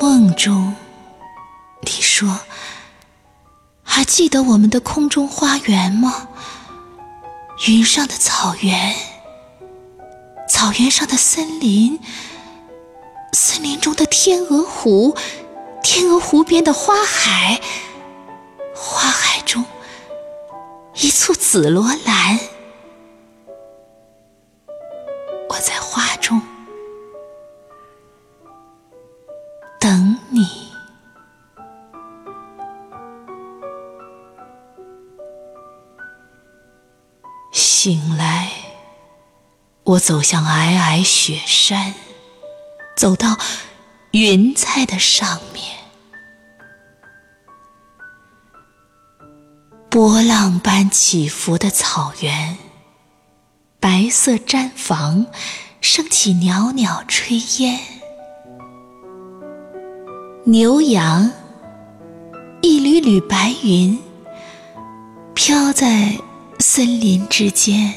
梦中，你说：“还记得我们的空中花园吗？云上的草原，草原上的森林，森林中的天鹅湖，天鹅湖边的花海，花海中一簇紫罗兰。”你。醒来，我走向皑皑雪山，走到云彩的上面。波浪般起伏的草原，白色毡房升起袅袅炊烟。牛羊，一缕缕白云，飘在森林之间。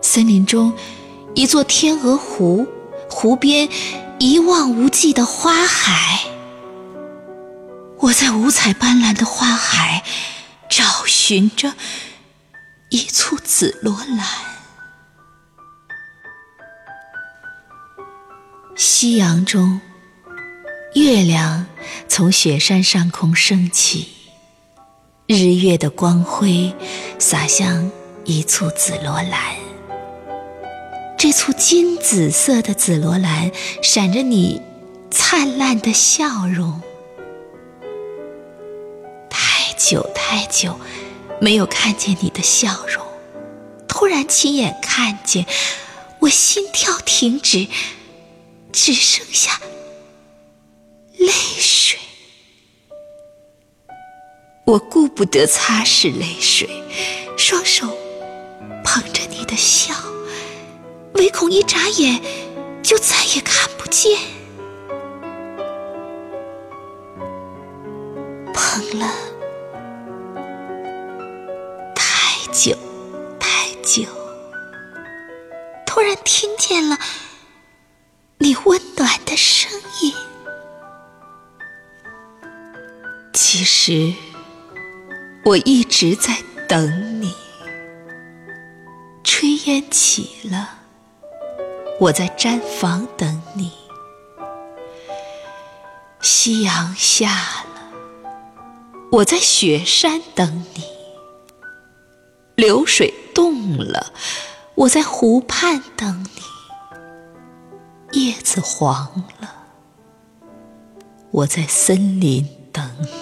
森林中，一座天鹅湖，湖边一望无际的花海。我在五彩斑斓的花海找寻着一簇紫罗兰。夕阳中。月亮从雪山上空升起，日月的光辉洒向一簇紫罗兰。这簇金紫色的紫罗兰闪着你灿烂的笑容。太久太久没有看见你的笑容，突然亲眼看见，我心跳停止，只剩下。泪水，我顾不得擦拭泪水，双手捧着你的笑，唯恐一眨眼就再也看不见。捧了太久太久，突然听见了你温暖的声音。其实，我一直在等你。炊烟起了，我在毡房等你；夕阳下了，我在雪山等你；流水动了，我在湖畔等你；叶子黄了，我在森林等你。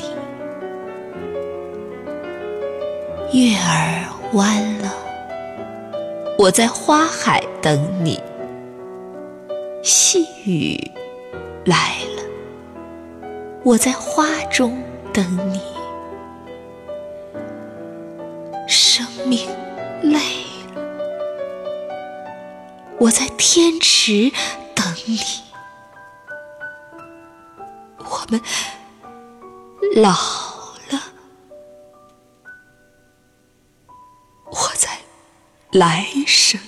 月儿弯了，我在花海等你；细雨来了，我在花中等你；生命累了，我在天池等你；我们老。来生。